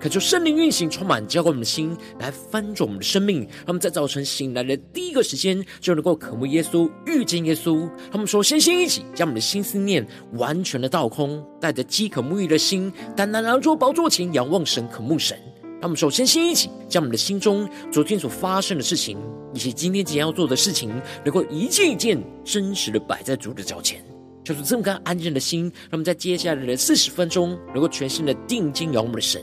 恳求圣灵运行，充满浇灌我们的心，来翻转我们的生命。他们在早晨醒来的第一个时间，就能够渴慕耶稣，遇见耶稣。他们说，先先一起将我们的心思念完全的倒空，带着饥渴沐浴的心，单单来到宝座前仰望神，渴慕神。他们首先先一起将我们的心中昨天所发生的事情，以及今天即将要做的事情，能够一件一件真实的摆在主的脚前，就是这么干安静的心。让我们在接下来的四十分钟，能够全心的定睛仰望我们的神。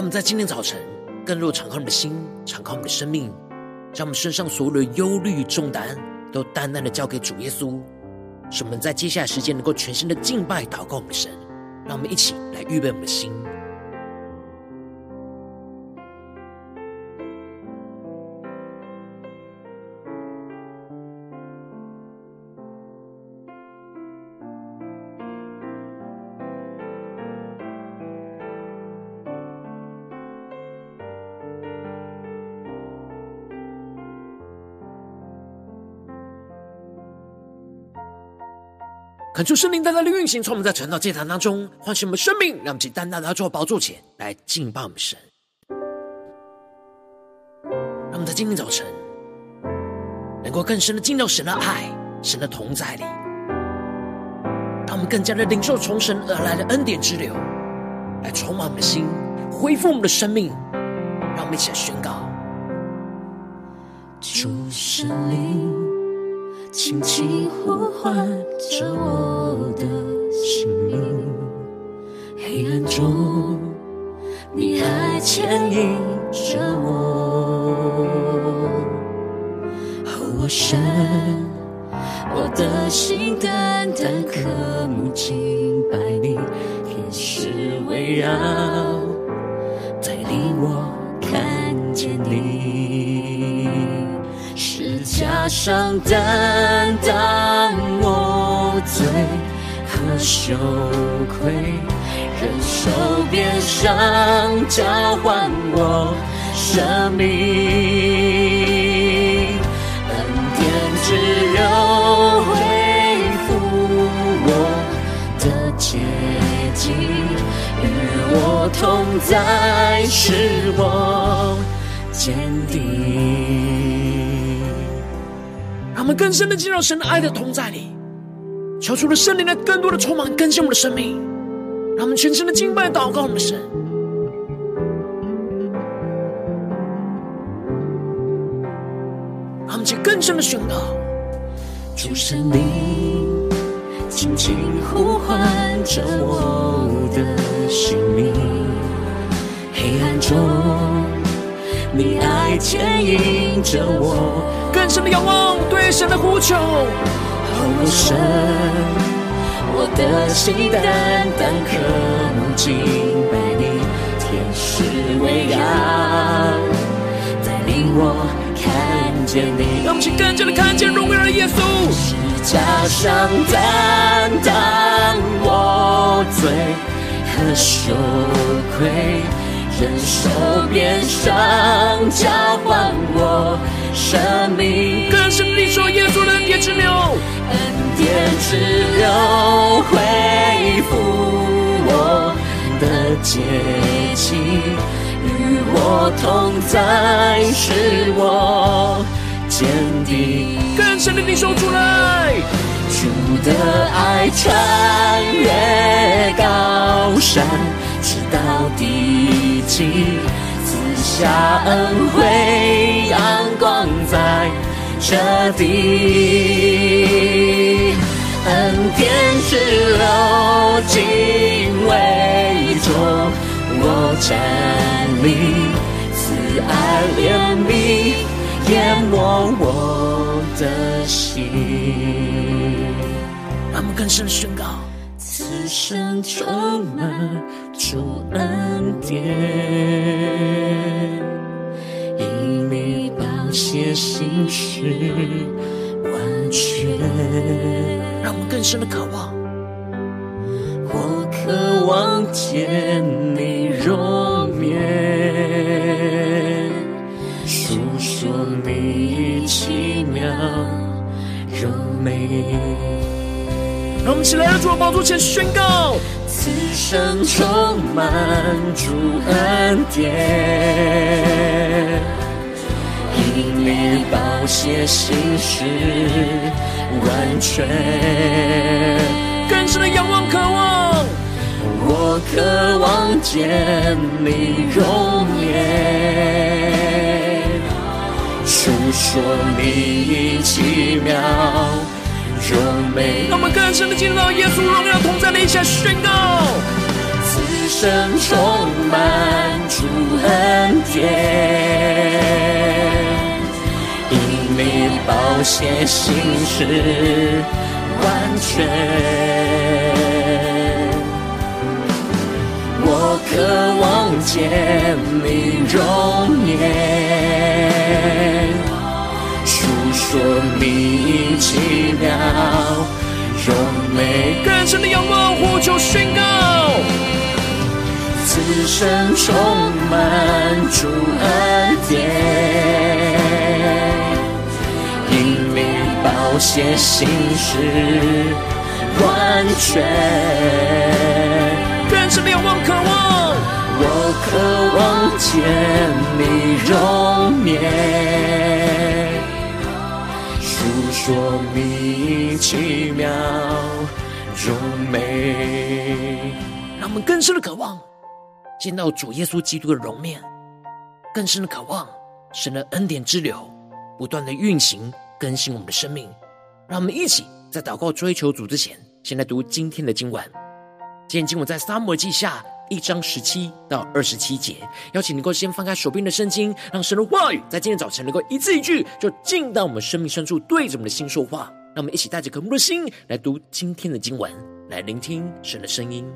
让我们在今天早晨更多敞开我们的心，敞开我们的生命，将我们身上所有的忧虑重担都淡淡的交给主耶稣，使我们在接下来时间能够全心的敬拜祷告我们的神。让我们一起来预备我们的心。恳求圣灵单单的运行，从我们在晨祷祭坛当中唤醒我们生命，让我们去单单的坐宝座前来敬拜我们神。让我们在今天早晨能够更深的进到神的爱、神的同在里，让我们更加的领受从神而来的恩典之流，来充满我们的心，恢复我们的生命。让我们一起来宣告：主圣灵。轻轻呼唤着我的心灵，黑暗中，你还牵引着我。哦，我神，我的心单单渴慕敬拜你，天使围绕，加上担当我罪和羞愧，忍受鞭伤，交换我生命，恩典只有恢复我的洁净，与我同在，使我坚定。我们更深的进入神的爱的同在里，求出了圣灵的更多的充满更新我们的生命，让我们全身的敬拜祷告我们的神，让我们去更深的宣告，主是你轻轻呼唤着我的心灵，黑暗中。你爱牵引着我，更深的仰望，对神的呼求。哦，神，我的心单单渴慕敬拜你，天使围绕，带领我看见你。让我们去更加的看见荣耀的耶稣，是加上担当我罪和羞愧。忍受鞭伤，交换我生命。更深地说，耶稣的恩典之流，恩典之流恢复我的洁净，与我同在，使我坚定。更深地说出来，主的爱穿越高山。到地极，赐下恩惠，阳光在着地，恩典之流敬畏中，我站立，慈爱怜悯淹没我的心。让我们更深宣告：此生充满主恩典。写心事完全，让我们更深的渴望。我渴望见你容颜，述说你奇妙柔美。让我们一起来到主的宝座前宣告：此生充满主恩典。因你宝血心事完全，更深的仰望渴望，我渴望见你容颜，述说你奇妙让我们更深的进入到耶稣荣耀同在的一下宣告，此生充满主恩典。因你宝血心事完全，我渴望见你容颜，生充满主恩典。宝血心事完全，更深的仰望渴望，我渴望见你容颜，述说你奇妙柔美。让我们更深的渴望见到主耶稣基督的容面，更深的渴望神的恩典之流不断的运行。更新我们的生命，让我们一起在祷告追求主之前，先来读今天的经文。今天经文在撒母耳记下一章十七到二十七节。邀请你能够先翻开手边的圣经，让神的话语在今天早晨能够一字一句，就进到我们生命深处，对着我们的心说话。让我们一起带着渴慕的心来读今天的经文，来聆听神的声音。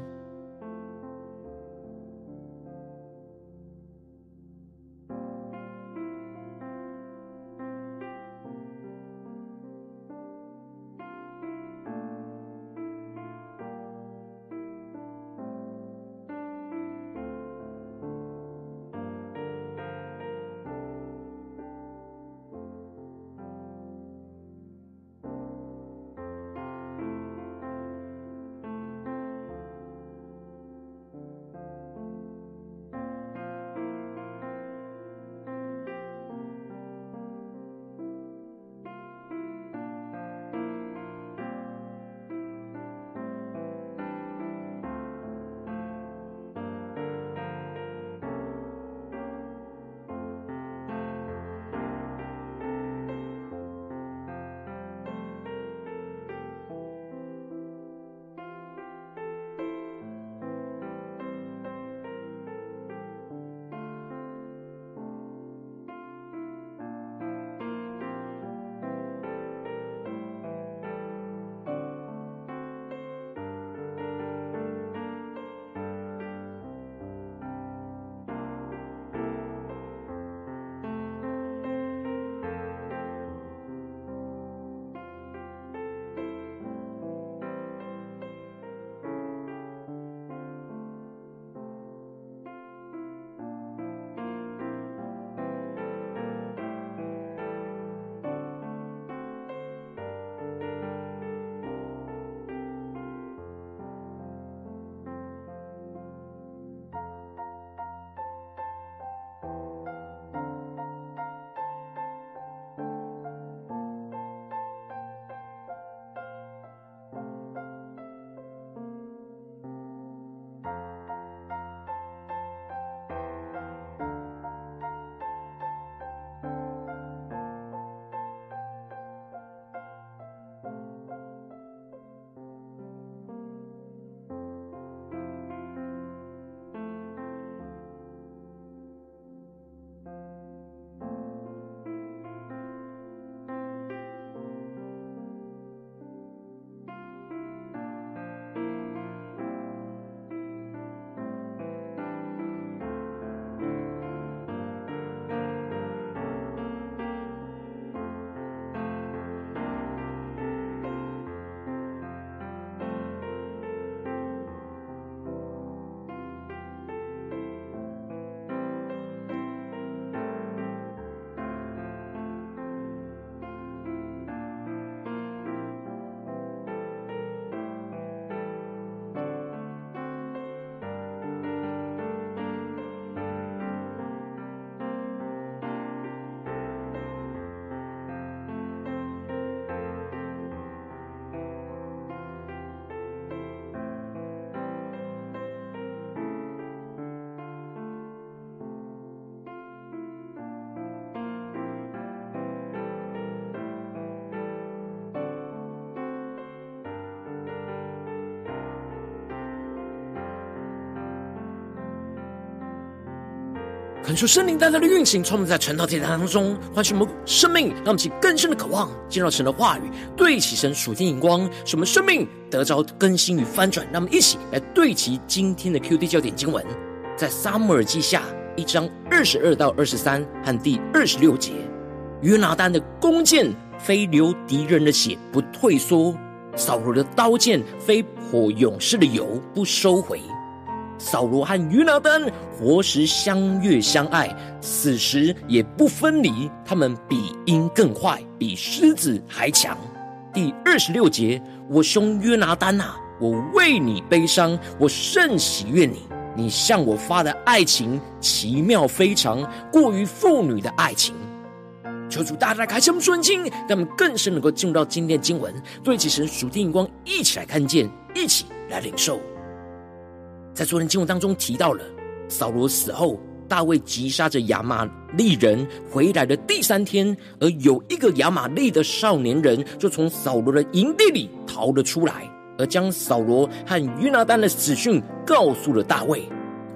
恳求圣灵带来的运行，充满在晨祷祭坛当中，唤醒我们生命，让我们起更深的渴望，进入到神的话语，对齐神属天眼光，使我们生命得着更新与翻转。让我们一起来对齐今天的 QD 焦点经文，在撒母耳记下一章二十二到二十三和第二十六节，约拿单的弓箭非流敌人的血不退缩，扫罗的刀剑非泼勇士的油不收回。扫罗和约拿单活时相悦相爱，死时也不分离。他们比鹰更坏，比狮子还强。第二十六节，我兄约拿单啊，我为你悲伤，我甚喜悦你。你向我发的爱情奇妙非常，过于妇女的爱情。求主大大开启我们属灵，让我们更深能够进入到今天的经文，对齐神属天眼光，一起来看见，一起来领受。在昨天经文当中提到了，扫罗死后，大卫击杀着亚玛力人回来的第三天，而有一个亚玛利的少年人就从扫罗的营地里逃了出来，而将扫罗和约拿单的死讯告诉了大卫。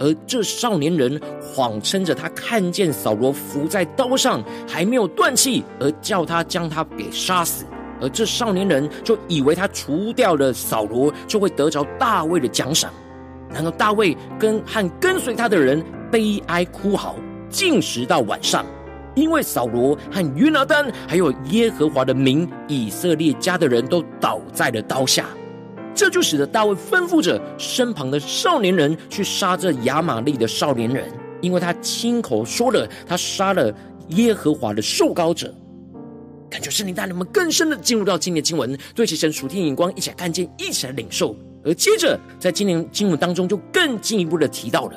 而这少年人谎称着他看见扫罗伏在刀上还没有断气，而叫他将他给杀死。而这少年人就以为他除掉了扫罗，就会得着大卫的奖赏。然后大卫跟和跟随他的人悲哀哭嚎，进食到晚上，因为扫罗和约拿单还有耶和华的名以色列家的人都倒在了刀下。这就使得大卫吩咐着身旁的少年人去杀这亚玛利的少年人，因为他亲口说了他杀了耶和华的受膏者。感觉圣灵带领我们更深的进入到今天的经文，对其神属天眼光，一起来看见，一起来领受。而接着，在今年经文当中，就更进一步的提到了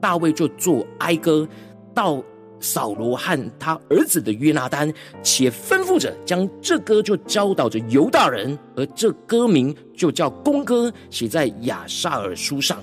大卫就做哀歌到扫罗和他儿子的约拿单，且吩咐着将这歌就教导着犹大人，而这歌名就叫公歌，写在亚萨尔书上。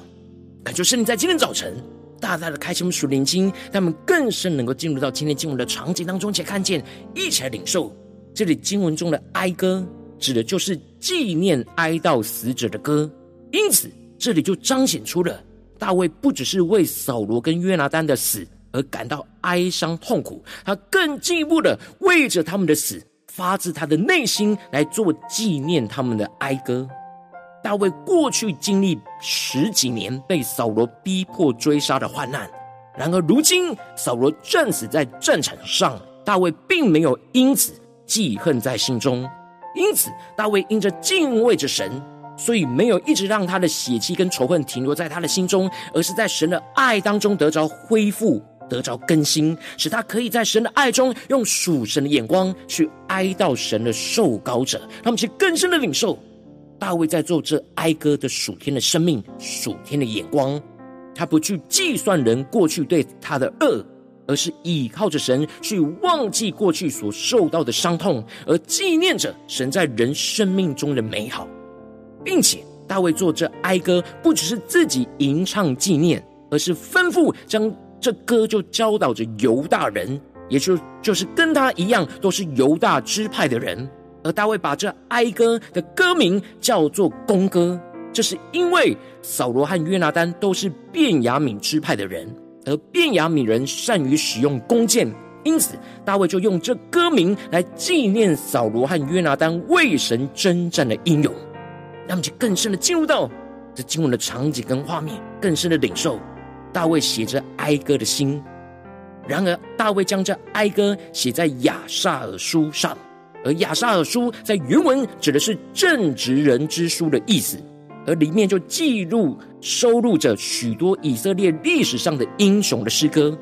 感觉是，你在今天早晨大大的开启我们属灵经，他们更深能够进入到今天经文的场景当中，且看见一起来领受这里经文中的哀歌，指的就是纪念哀悼死者的歌。因此，这里就彰显出了大卫不只是为扫罗跟约拿单的死而感到哀伤痛苦，他更进一步的为着他们的死，发自他的内心来做纪念他们的哀歌。大卫过去经历十几年被扫罗逼迫追杀的患难，然而如今扫罗战死在战场上，大卫并没有因此记恨在心中，因此大卫因着敬畏着神。所以没有一直让他的血气跟仇恨停留在他的心中，而是在神的爱当中得着恢复，得着更新，使他可以在神的爱中用属神的眼光去哀悼神的受膏者，他们去更深的领受大卫在做这哀歌的属天的生命、属天的眼光。他不去计算人过去对他的恶，而是倚靠着神去忘记过去所受到的伤痛，而纪念着神在人生命中的美好。并且大卫做这哀歌，不只是自己吟唱纪念，而是吩咐将这歌就教导着犹大人，也就就是跟他一样都是犹大支派的人。而大卫把这哀歌的歌名叫做弓歌，这是因为扫罗和约拿单都是便雅悯支派的人，而便雅悯人善于使用弓箭，因此大卫就用这歌名来纪念扫罗和约拿单为神征战的英勇。让我们就更深的进入到这经文的场景跟画面，更深的领受大卫写着哀歌的心。然而，大卫将这哀歌写在亚萨尔书上，而亚萨尔书在原文指的是正直人之书的意思，而里面就记录收录着许多以色列历史上的英雄的诗歌。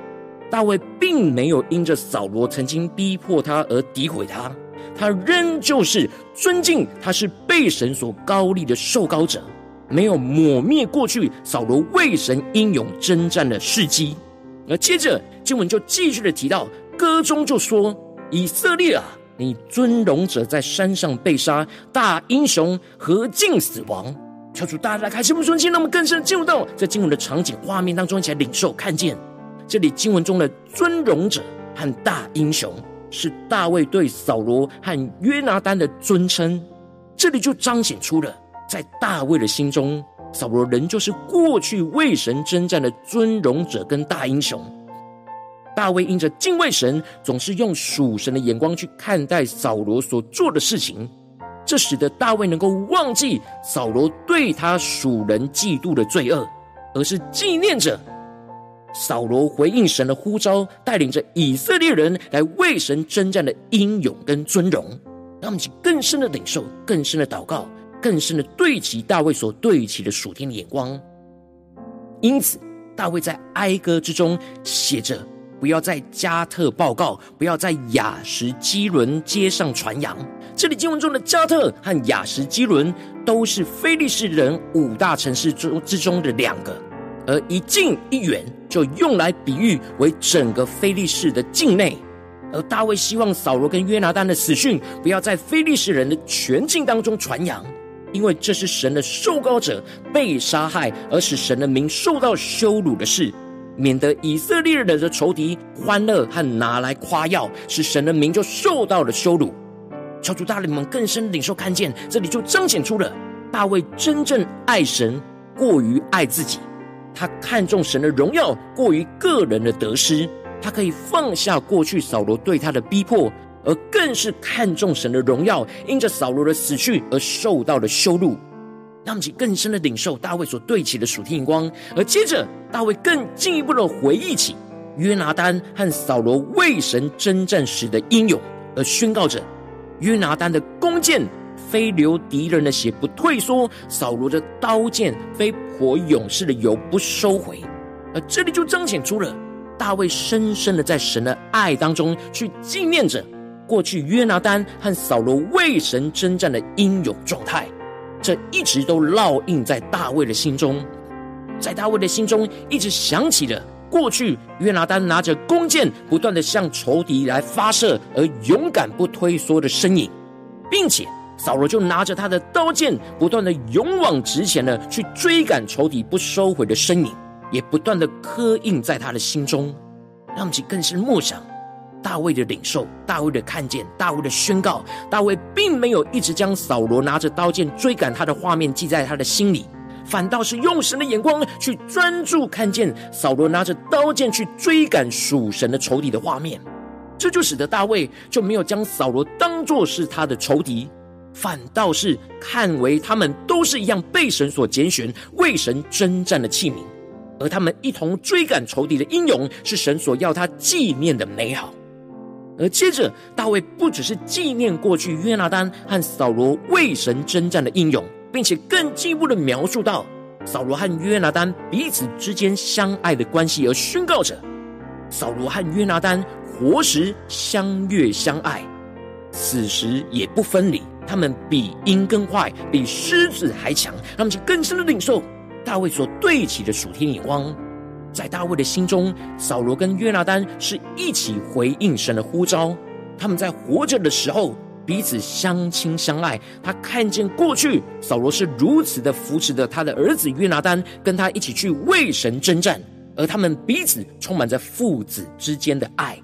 大卫并没有因着扫罗曾经逼迫他而诋毁他。他仍旧是尊敬他是被神所高立的受膏者，没有抹灭过去扫罗为神英勇征战的事迹。而接着经文就继续的提到，歌中就说：“以色列啊，你尊荣者在山上被杀，大英雄何竟死亡？”求主大家来开启我们的心，让我们更深进入到在经文的场景画面当中，一起来领受看见这里经文中的尊荣者和大英雄。是大卫对扫罗和约拿单的尊称，这里就彰显出了，在大卫的心中，扫罗仍旧是过去为神征战的尊荣者跟大英雄。大卫因着敬畏神，总是用属神的眼光去看待扫罗所做的事情，这使得大卫能够忘记扫罗对他属人嫉妒的罪恶，而是纪念着扫罗回应神的呼召，带领着以色列人来为神征战的英勇跟尊荣。让我们一起更深的领受，更深的祷告，更深的对齐大卫所对齐的属天的眼光。因此，大卫在哀歌之中写着。不要在加特报告，不要在雅什基伦街上传扬。这里经文中的加特和雅什基伦都是非利士人五大城市中之中的两个，而一近一远就用来比喻为整个非利士的境内。而大卫希望扫罗跟约拿单的死讯不要在非利士人的全境当中传扬，因为这是神的受膏者被杀害，而使神的名受到羞辱的事。免得以色列人的仇敌欢乐和拿来夸耀，使神的名就受到了羞辱。求主大人们更深领受看见，这里就彰显出了大卫真正爱神过于爱自己，他看重神的荣耀过于个人的得失，他可以放下过去扫罗对他的逼迫，而更是看重神的荣耀，因着扫罗的死去而受到了羞辱。让我们更深的领受大卫所对齐的属天光，而接着大卫更进一步的回忆起约拿单和扫罗为神征战时的英勇，而宣告着约拿单的弓箭非流敌人的血不退缩，扫罗的刀剑非泼勇士的油不收回。而这里就彰显出了大卫深深的在神的爱当中去纪念着过去约拿单和扫罗为神征战的英勇状态。这一直都烙印在大卫的心中，在大卫的心中一直想起了过去约拿单拿着弓箭，不断的向仇敌来发射，而勇敢不退缩的身影，并且扫罗就拿着他的刀剑，不断的勇往直前的去追赶仇敌不收回的身影，也不断的刻印在他的心中，让其更是默想。大卫的领受，大卫的看见，大卫的宣告，大卫并没有一直将扫罗拿着刀剑追赶他的画面记在他的心里，反倒是用神的眼光去专注看见扫罗拿着刀剑去追赶属神的仇敌的画面。这就使得大卫就没有将扫罗当作是他的仇敌，反倒是看为他们都是一样被神所拣选、为神征战的器皿，而他们一同追赶仇敌的英勇，是神所要他纪念的美好。而接着，大卫不只是纪念过去约拿单和扫罗为神征战的英勇，并且更进一步的描述到扫罗和约拿单彼此之间相爱的关系，而宣告着扫罗和约拿单活时相悦相爱，死时也不分离。他们比鹰更坏，比狮子还强。他们是更深的领受大卫所对齐的属天眼光。在大卫的心中，扫罗跟约拿单是一起回应神的呼召。他们在活着的时候彼此相亲相爱。他看见过去扫罗是如此的扶持着他的儿子约拿单，跟他一起去为神征战，而他们彼此充满着父子之间的爱，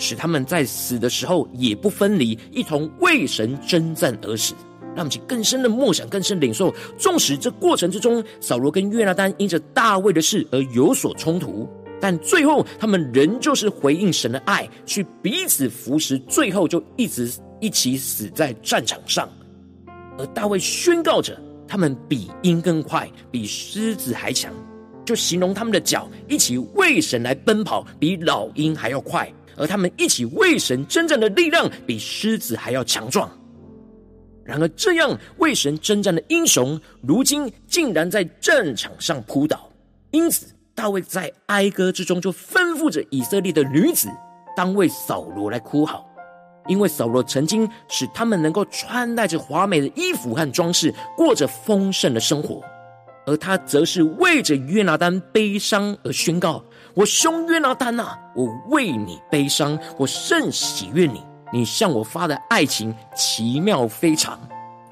使他们在死的时候也不分离，一同为神征战而死。让我们更深的梦想，更深的领受。纵使这过程之中，扫罗跟约拿单因着大卫的事而有所冲突，但最后他们仍旧是回应神的爱，去彼此扶持，最后就一直一起死在战场上。而大卫宣告着，他们比鹰更快，比狮子还强，就形容他们的脚一起为神来奔跑，比老鹰还要快；而他们一起为神征战的力量，比狮子还要强壮。然而，这样为神征战的英雄，如今竟然在战场上扑倒。因此，大卫在哀歌之中就吩咐着以色列的女子，当为扫罗来哭嚎，因为扫罗曾经使他们能够穿戴着华美的衣服和装饰，过着丰盛的生活，而他则是为着约拿单悲伤而宣告：“我兄约拿单啊，我为你悲伤，我甚喜悦你。”你向我发的爱情奇妙非常，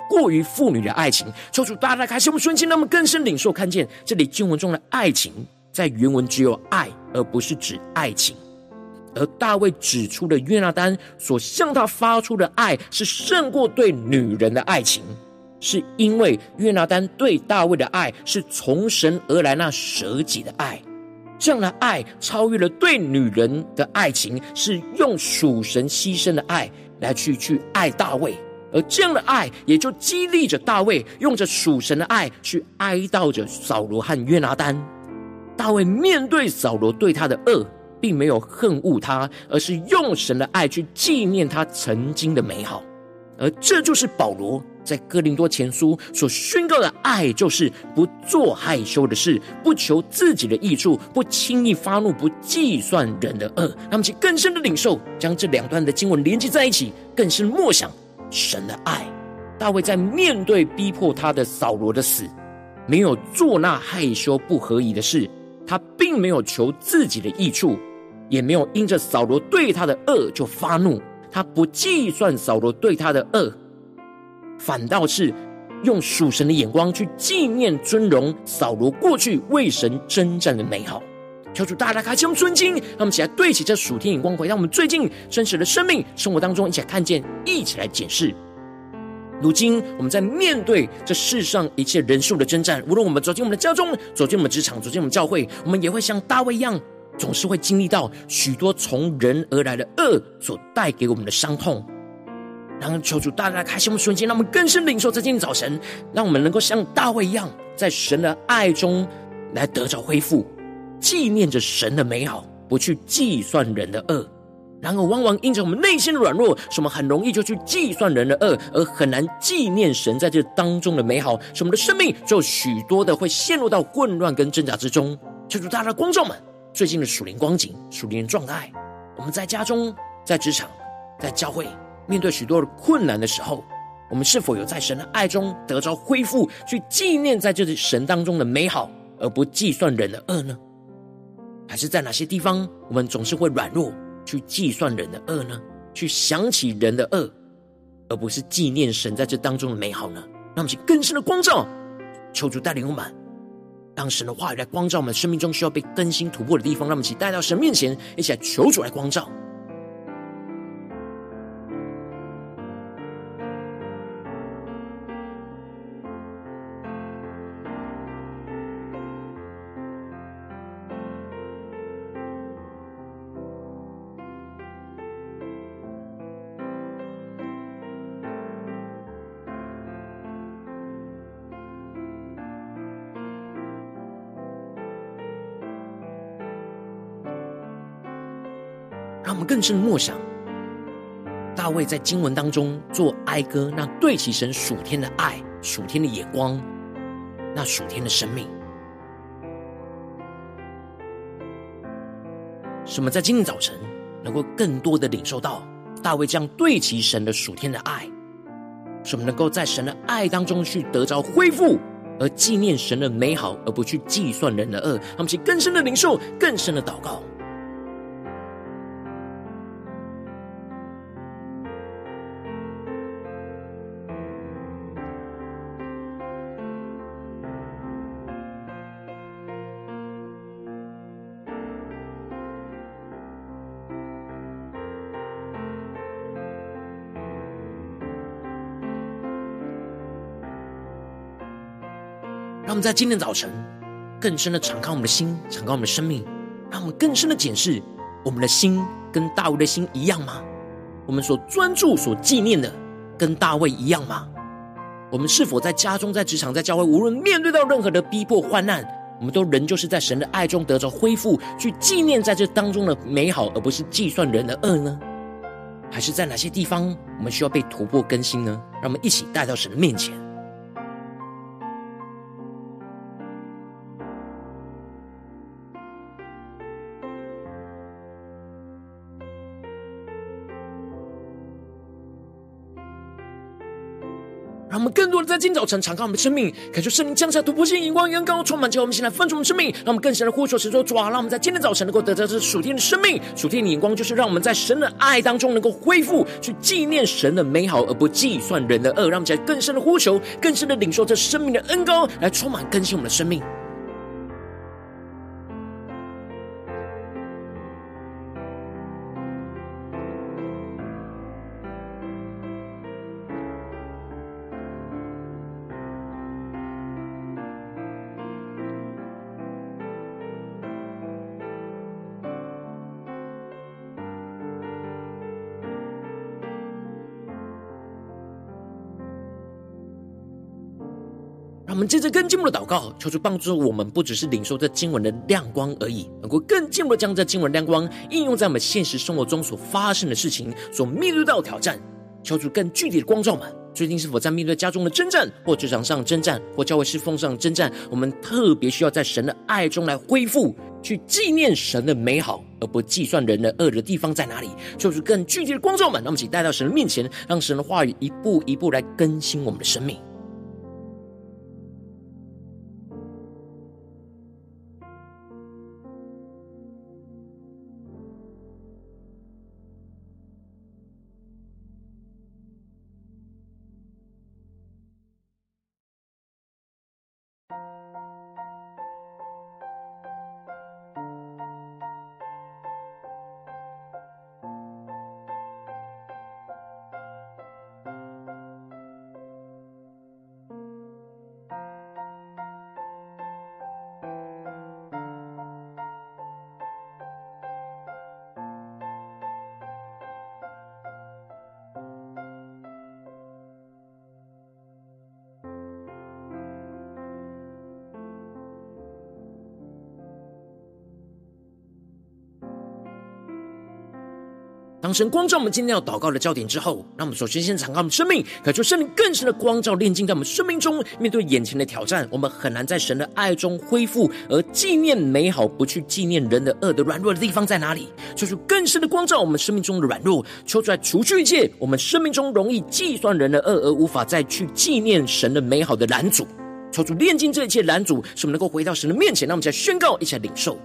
过于妇女的爱情。求主大大开启我们瞬间，让我们更深领受看见这里经文中的爱情，在原文只有爱，而不是指爱情。而大卫指出的约拿单所向他发出的爱，是胜过对女人的爱情，是因为约拿单对大卫的爱是从神而来那舍己的爱。这样的爱超越了对女人的爱情，是用属神牺牲的爱来去去爱大卫。而这样的爱，也就激励着大卫，用着属神的爱去哀悼着扫罗和约拿单。大卫面对扫罗对他的恶，并没有恨恶他，而是用神的爱去纪念他曾经的美好。而这就是保罗在哥林多前书所宣告的爱，就是不做害羞的事，不求自己的益处，不轻易发怒，不计算人的恶。那么，其更深的领受，将这两段的经文连接在一起，更深默想。神的爱，大卫在面对逼迫他的扫罗的死，没有做那害羞不合宜的事，他并没有求自己的益处，也没有因着扫罗对他的恶就发怒，他不计算扫罗对他的恶，反倒是用属神的眼光去纪念尊荣扫罗过去为神征战的美好。求主大大开启我们尊经，让我们一起来对齐这属天眼光，回到我们最近真实的生命生活当中，一起来看见，一起来检视。如今我们在面对这世上一切人数的征战，无论我们走进我们的家中，走进我们职场，走进我们教会，我们也会像大卫一样，总是会经历到许多从人而来的恶所带给我们的伤痛。然后求主大大开启我们的心，让我们更深领受在今天早晨，让我们能够像大卫一样，在神的爱中来得着恢复。纪念着神的美好，不去计算人的恶。然而，往往因着我们内心的软弱，使我们很容易就去计算人的恶，而很难纪念神在这当中的美好，使我们的生命就许多的会陷入到混乱跟挣扎之中。求主大大的光照们，最近的属灵光景、属灵状态，我们在家中、在职场、在教会，面对许多的困难的时候，我们是否有在神的爱中得着恢复，去纪念在这神当中的美好，而不计算人的恶呢？还是在哪些地方，我们总是会软弱，去计算人的恶呢？去想起人的恶，而不是纪念神在这当中的美好呢？让我们去更深的光照，求主带领我们，让神的话语来光照我们生命中需要被更新突破的地方。让我们一起带到神面前，一起来求主来光照。更深默想，大卫在经文当中做哀歌，那对齐神属天的爱、属天的眼光，那属天的生命，使我们在今天早晨能够更多的领受到大卫这样对齐神的属天的爱，使我们能够在神的爱当中去得着恢复，而纪念神的美好，而不去计算人的恶。让我们去更深的领受，更深的祷告。让我们在今天早晨更深的敞开我们的心，敞开我们的生命，让我们更深的检视我们的心跟大卫的心一样吗？我们所专注、所纪念的跟大卫一样吗？我们是否在家中、在职场、在教会，无论面对到任何的逼迫、患难，我们都仍旧是在神的爱中得着恢复，去纪念在这当中的美好，而不是计算人的恶呢？还是在哪些地方我们需要被突破更新呢？让我们一起带到神的面前。在今早晨敞开我们的生命，感受圣灵降下突破性眼光，远高充满着我们，现在分出我们生命。让我们更深的呼求神说：主啊，让我们在今天早晨能够得到这属天的生命，属天的眼光，就是让我们在神的爱当中能够恢复，去纪念神的美好，而不计算人的恶。让我们在更深的呼求，更深的领受这生命的恩膏，来充满更新我们的生命。我们接着更进一步的祷告，求主帮助我们，不只是领受这经文的亮光而已，能够更进一步的将这经文亮光应用在我们现实生活中所发生的事情，所面对到挑战。求主更具体的光照们，最近是否在面对家中的征战，或职场上征战，或教会侍奉上征战？我们特别需要在神的爱中来恢复，去纪念神的美好，而不计算人的恶的地方在哪里？求主更具体的光照们，那么，请带到神的面前，让神的话语一步一步来更新我们的生命。当神光照我们今天要祷告的焦点之后，让我们首先先敞开我们生命，感受圣灵更深的光照炼净在我们生命中。面对眼前的挑战，我们很难在神的爱中恢复，而纪念美好，不去纪念人的恶的软弱的地方在哪里？求主更深的光照我们生命中的软弱，求出来除去一切我们生命中容易计算人的恶而无法再去纪念神的美好的拦阻。求主炼净这一切拦阻，使我们能够回到神的面前。让我们再宣告，一起来领受。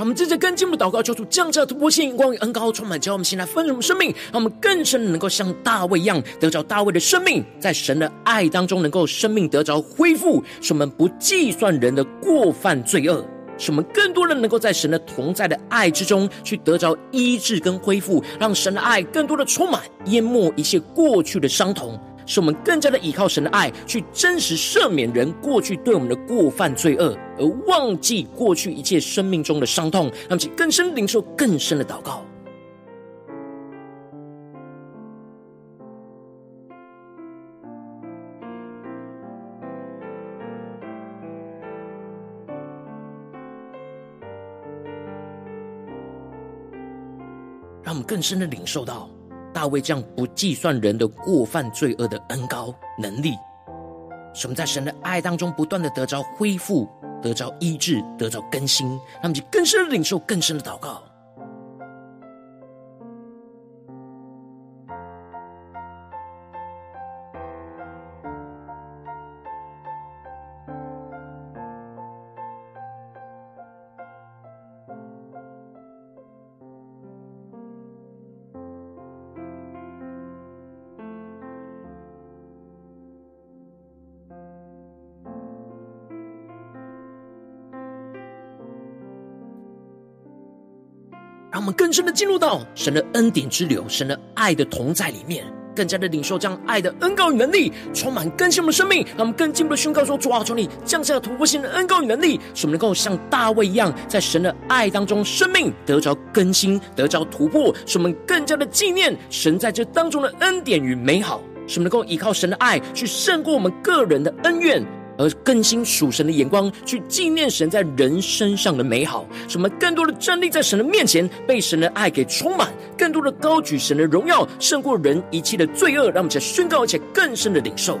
让我们接着跟进步祷告，求主降下突破性光与恩膏，充满教我们，先来丰盛生命，让我们更深能够像大卫一样，得着大卫的生命，在神的爱当中，能够生命得着恢复，使我们不计算人的过犯罪恶，使我们更多人能够在神的同在的爱之中，去得着医治跟恢复，让神的爱更多的充满，淹没一切过去的伤痛。使我们更加的依靠神的爱，去真实赦免人过去对我们的过犯罪恶，而忘记过去一切生命中的伤痛，让其更深领受更深的祷告。让我们更深的领受到。大卫这样不计算人的过犯罪恶的恩高能力，使我们在神的爱当中不断的得着恢复、得着医治、得着更新，让我们就更深的领受、更深的祷告。更深的进入到神的恩典之流、神的爱的同在里面，更加的领受这样爱的恩膏与能力，充满更新我们的生命。让我们更进一步的宣告说：主啊，求你降下突破性的恩膏与能力，使我们能够像大卫一样，在神的爱当中，生命得着更新，得着突破，使我们更加的纪念神在这当中的恩典与美好，使我们能够依靠神的爱去胜过我们个人的恩怨。而更新属神的眼光，去纪念神在人身上的美好，使我们更多的站立在神的面前，被神的爱给充满，更多的高举神的荣耀，胜过人一切的罪恶。让我们再宣告，而且更深的领受。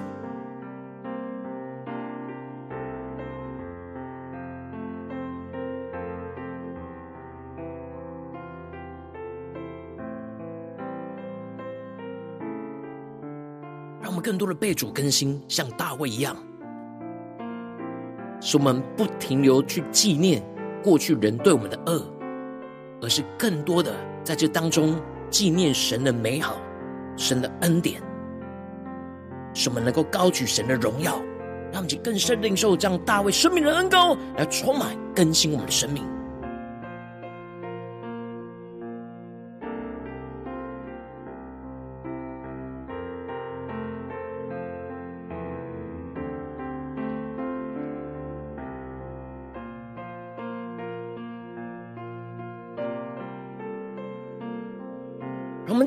让我们更多的被主更新，像大卫一样。使我们不停留去纪念过去人对我们的恶，而是更多的在这当中纪念神的美好、神的恩典，使我们能够高举神的荣耀，让我们更深领受这样大卫生命的恩膏，来充满更新我们的生命。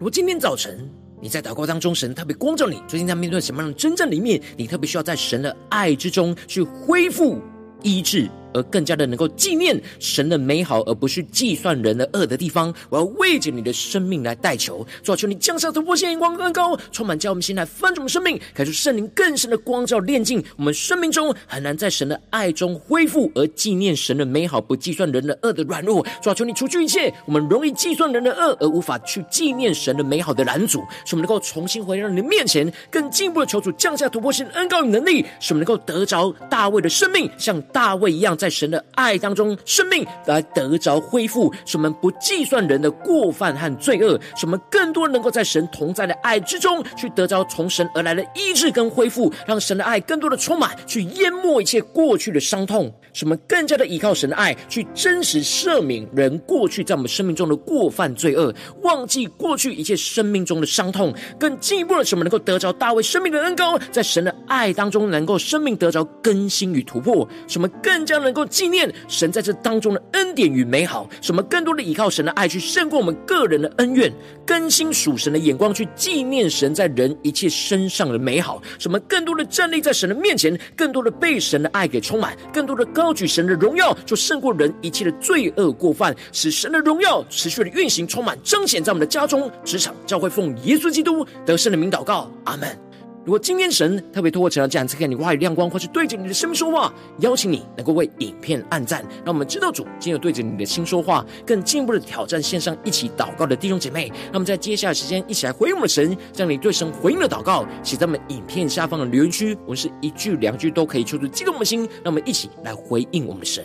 如果今天早晨你在祷告当中，神特别光照你，最近在面对什么样的真正里面，你特别需要在神的爱之中去恢复医治。而更加的能够纪念神的美好，而不是计算人的恶的地方。我要为着你的生命来代求，主啊，求你降下突破性眼光更高，充满叫我们心来翻转我们生命，开出圣灵更深的光照炼净我们生命中很难在神的爱中恢复，而纪念神的美好，不计算人的恶的软弱。主啊，求你除去一切我们容易计算人的恶而无法去纪念神的美好的拦阻，使我们能够重新回到你的面前，更进一步的求主降下突破性的恩膏与能力，使我们能够得着大卫的生命，像大卫一样。在神的爱当中，生命来得着恢复，使我们不计算人的过犯和罪恶，使我们更多能够在神同在的爱之中，去得着从神而来的医治跟恢复，让神的爱更多的充满，去淹没一切过去的伤痛，使我们更加的依靠神的爱，去真实赦免人过去在我们生命中的过犯罪恶，忘记过去一切生命中的伤痛，更进一步的使我们能够得着大卫生命的恩膏，在神的爱当中，能够生命得着更新与突破，使我们更加的。能够纪念神在这当中的恩典与美好，什么更多的依靠神的爱去胜过我们个人的恩怨，更新属神的眼光去纪念神在人一切身上的美好，什么更多的站立在神的面前，更多的被神的爱给充满，更多的高举神的荣耀，就胜过人一切的罪恶过犯，使神的荣耀持续的运行，充满彰显在我们的家中、职场、教会，奉耶稣基督得胜的名祷告，阿门。如果今天神特别透过这样子给你话语亮光，或是对着你的生命说话，邀请你能够为影片按赞，让我们知道主今日对着你的心说话，更进一步的挑战线上一起祷告的弟兄姐妹。那么在接下来时间一起来回应我们的神，将你对神回应的祷告写在我们影片下方的留言区，我们是一句两句都可以，求主激动我们的心，让我们一起来回应我们神。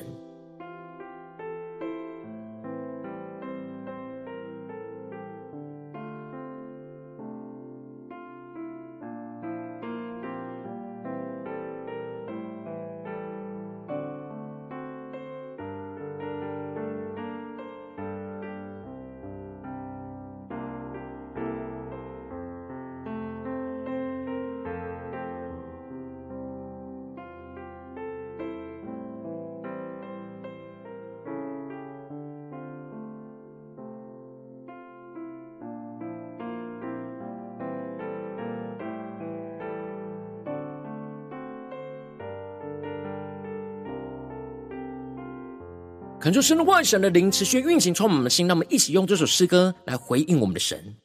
恳求神的话语、神的灵持续运行，充满我们的心。让我们一起用这首诗歌来回应我们的神，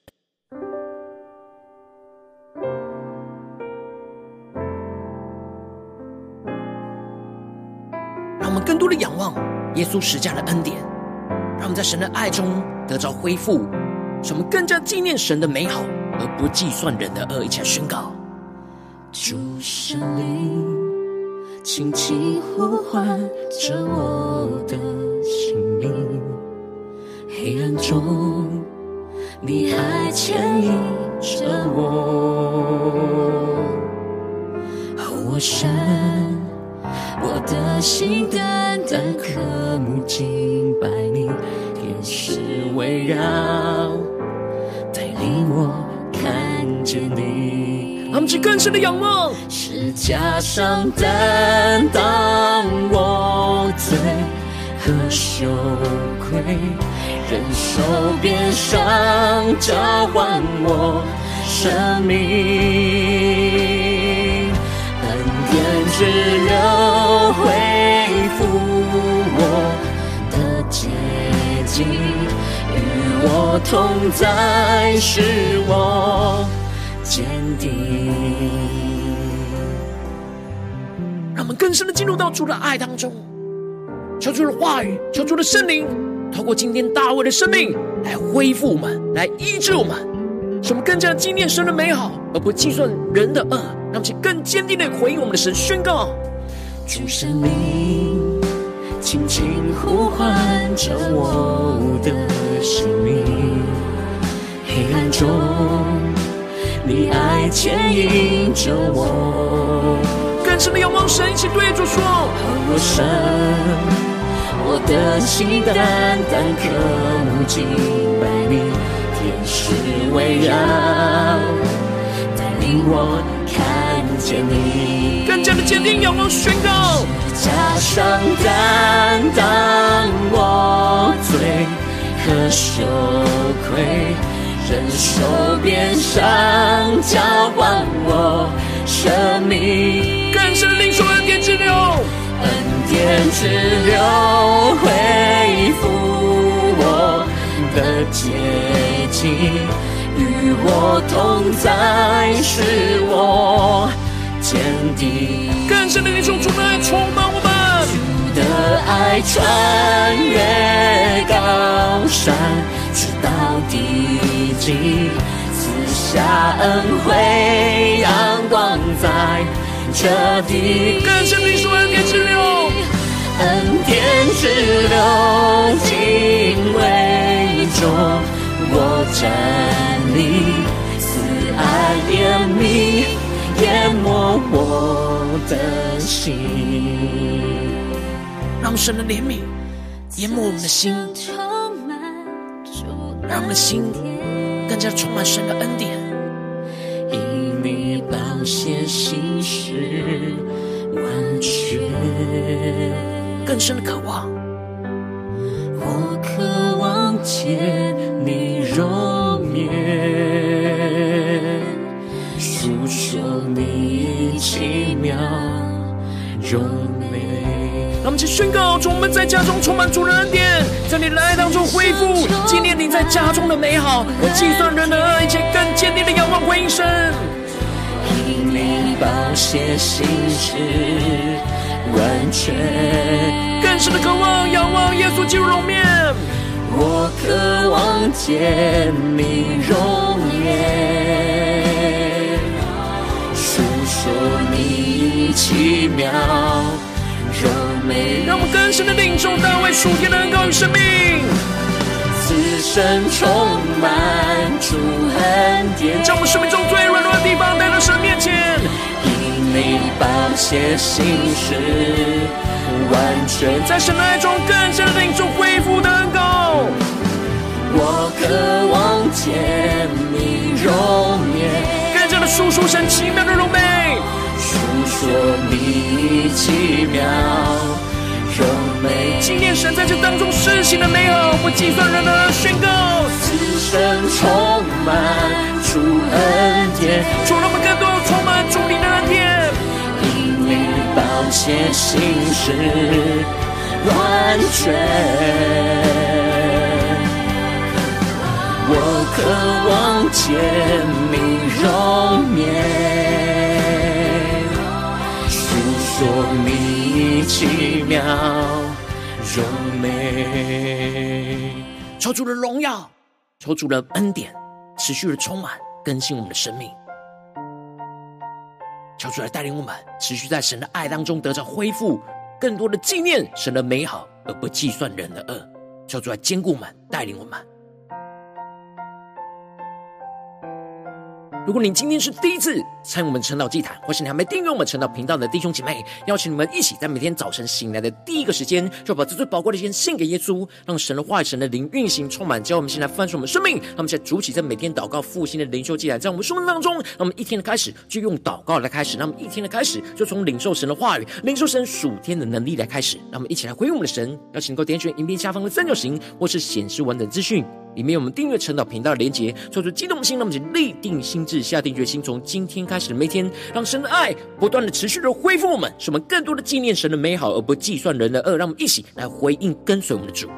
让我们更多的仰望耶稣十架的恩典，让我们在神的爱中得着恢复，使我们更加纪念神的美好，而不计算人的恶。一起来宣告：主圣灵，轻轻呼唤着我的。你，黑暗中你还牵引着我，我深，我的心单单渴慕敬拜你，天使围绕，带领我看见你。他们去更深的仰望，是加上担当我最。和羞愧，忍受鞭伤交换我生命。恩典只留恢复我的洁净，与我同在，使我坚定。让我们更深的进入到主的爱当中，求主的话语，求主的圣灵，透过今天大卫的生命来恢复我们，来医治我们。使我们更加的纪念神的美好，而不计算人的恶。让我们更坚定的回应我们的神，宣告：主圣灵，轻轻呼唤着我的生命，黑暗中你爱牵引着我。更深的仰望神，一起对主说：我神，我的心单单渴慕敬拜你。天使围绕，带领我看见你。更加的坚定，仰望宣告。十架上担当我罪和羞愧，忍受鞭伤交换我生命。更深的领受恩典之流，恩典之流恢复我的洁净。与我同在，是我坚定。更深的领受主的爱充满我们，主的爱穿越高山，直到地极，赐下恩惠，阳光在彻底。更深的领受恩典之流，天之流，敬畏中。我站立，慈爱怜悯，淹没我的心。让神的怜悯淹没我们的心，让我们的心更加充满神的恩典。因你宝血心事完全，更深的渴望。我渴望见你容颜，诉说你奇妙荣美。让我们去宣告：主，我们在家中充满主的恩典，在你来当中恢复纪念你在家中的美好。我计算人的恶，一切更坚定的仰望回应神。因你宝血心事完全，更深的渴望仰望耶稣基督容面。我渴望见你容颜，诉说你奇妙柔美。让我们更深的领受大卫属天的恩膏与生命，此生充满主恩典，将我们生命中最软弱的地方带到神面前，因你宝血心事完全，在神的爱中更深的领受恢复的恩膏。我渴望见你容颜，更加的述说神奇妙的容美，述说你奇妙荣美，纪念神在这当中施行的美好，不计算人的宣告，此生充满主恩典，主让我们更多充满主你的恩典，你宝血心事完全。我渴望见你容颜，诉说你奇妙荣美。求主的荣耀，求主的恩典，持续的充满更新我们的生命。求主来带领我们，持续在神的爱当中得着恢复，更多的纪念神的美好，而不计算人的恶。求主来坚固我们，带领我们。如果你今天是第一次参与我们晨祷祭坛，或是你还没订阅我们晨祷频道的弟兄姐妹，邀请你们一起在每天早晨醒来的第一个时间，就把这最宝贵的时间献给耶稣，让神的话语、神的灵运行充满，教我们现在翻转我们生命。那么现在主起在每天祷告复兴的灵修祭坛，在我们生命当中，让我们一天的开始就用祷告来开始，让我们一天的开始就从领受神的话语、领受神属天的能力来开始。让我们一起来回应我们的神，邀请能够点选影片下方的三角形，或是显示完整资讯。里面有我们订阅晨祷频道的连结，做出激动心，让我们就立定心智，下定决心，从今天开始的每天，让神的爱不断的持续的恢复我们，使我们更多的纪念神的美好，而不计算人的恶。让我们一起来回应跟随我们的主。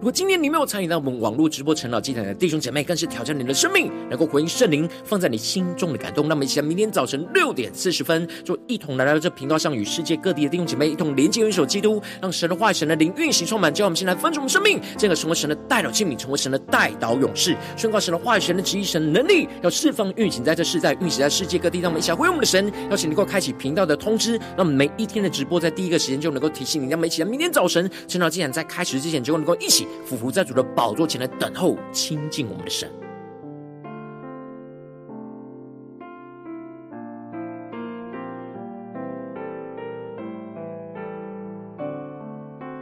如果今天你没有参与到我们网络直播晨祷祭坛的弟兄姐妹，更是挑战你的生命，能够回应圣灵放在你心中的感动。那么，一起在明天早晨六点四十分，就一同来到这频道上，与世界各地的弟兄姐妹一同连接、元首基督，让神的话语、神的灵运行充满。叫我们先来分盛我们生命，这个成为神的代祷器皿，成为神的代祷勇士，宣告神的话语、神的旨意、神的能力，要释放、运行在这世代，运行在世界各地。让我们一起来回应我们的神，邀请你能够开启频道的通知，让我们每一天的直播在第一个时间就能够提醒你。让我们一起在明天早晨晨祷祭坛在开始之前，就能够一起俯伏在主的宝座前来等候亲近我们的神。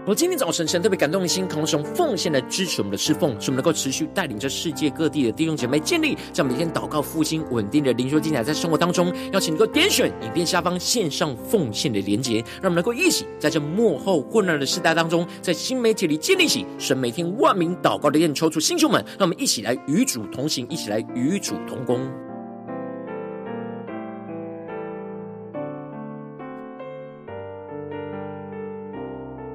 我今天早晨，神特别感动的心，同时用奉献来支持我们的侍奉，使我们能够持续带领着世界各地的弟兄姐妹建立在每天祷告复兴稳定的灵修精彩，在生活当中，邀请你能够点选影片下方线上奉献的连结，让我们能够一起在这幕后混乱的时代当中，在新媒体里建立起神每天万名祷告的愿，抽出星球们，让我们一起来与主同行，一起来与主同工。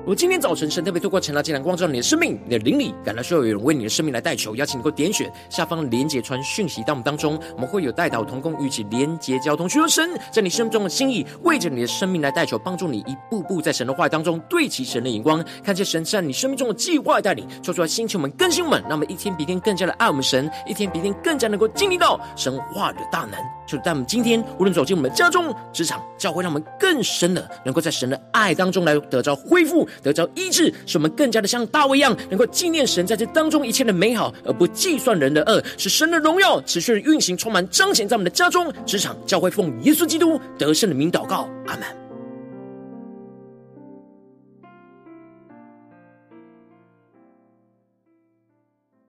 我今天早晨，神特别透过晨祷祭坛光照你的生命，你的灵里感到需要有人为你的生命来代求，邀请你够点选下方连结传讯息到我们当中，我们会有代祷同工与其连结交通，寻求神在你生命中的心意，为着你的生命来代求，帮助你一步步在神的话语当中对齐神的眼光，看见神在你生命中的计划带领，说出来星球们更新们，让我们一天比一天更加的爱我们神，一天比一天更加能够经历到神话的大能。就在我们今天无论走进我们的家中、职场、教会，让我们更深的能够在神的爱当中来得着恢复。得着医治，使我们更加的像大卫一样，能够纪念神在这当中一切的美好，而不计算人的恶，使神的荣耀持续的运行，充满彰显在我们的家中、职场、教会，奉耶稣基督得胜的名祷告，阿门。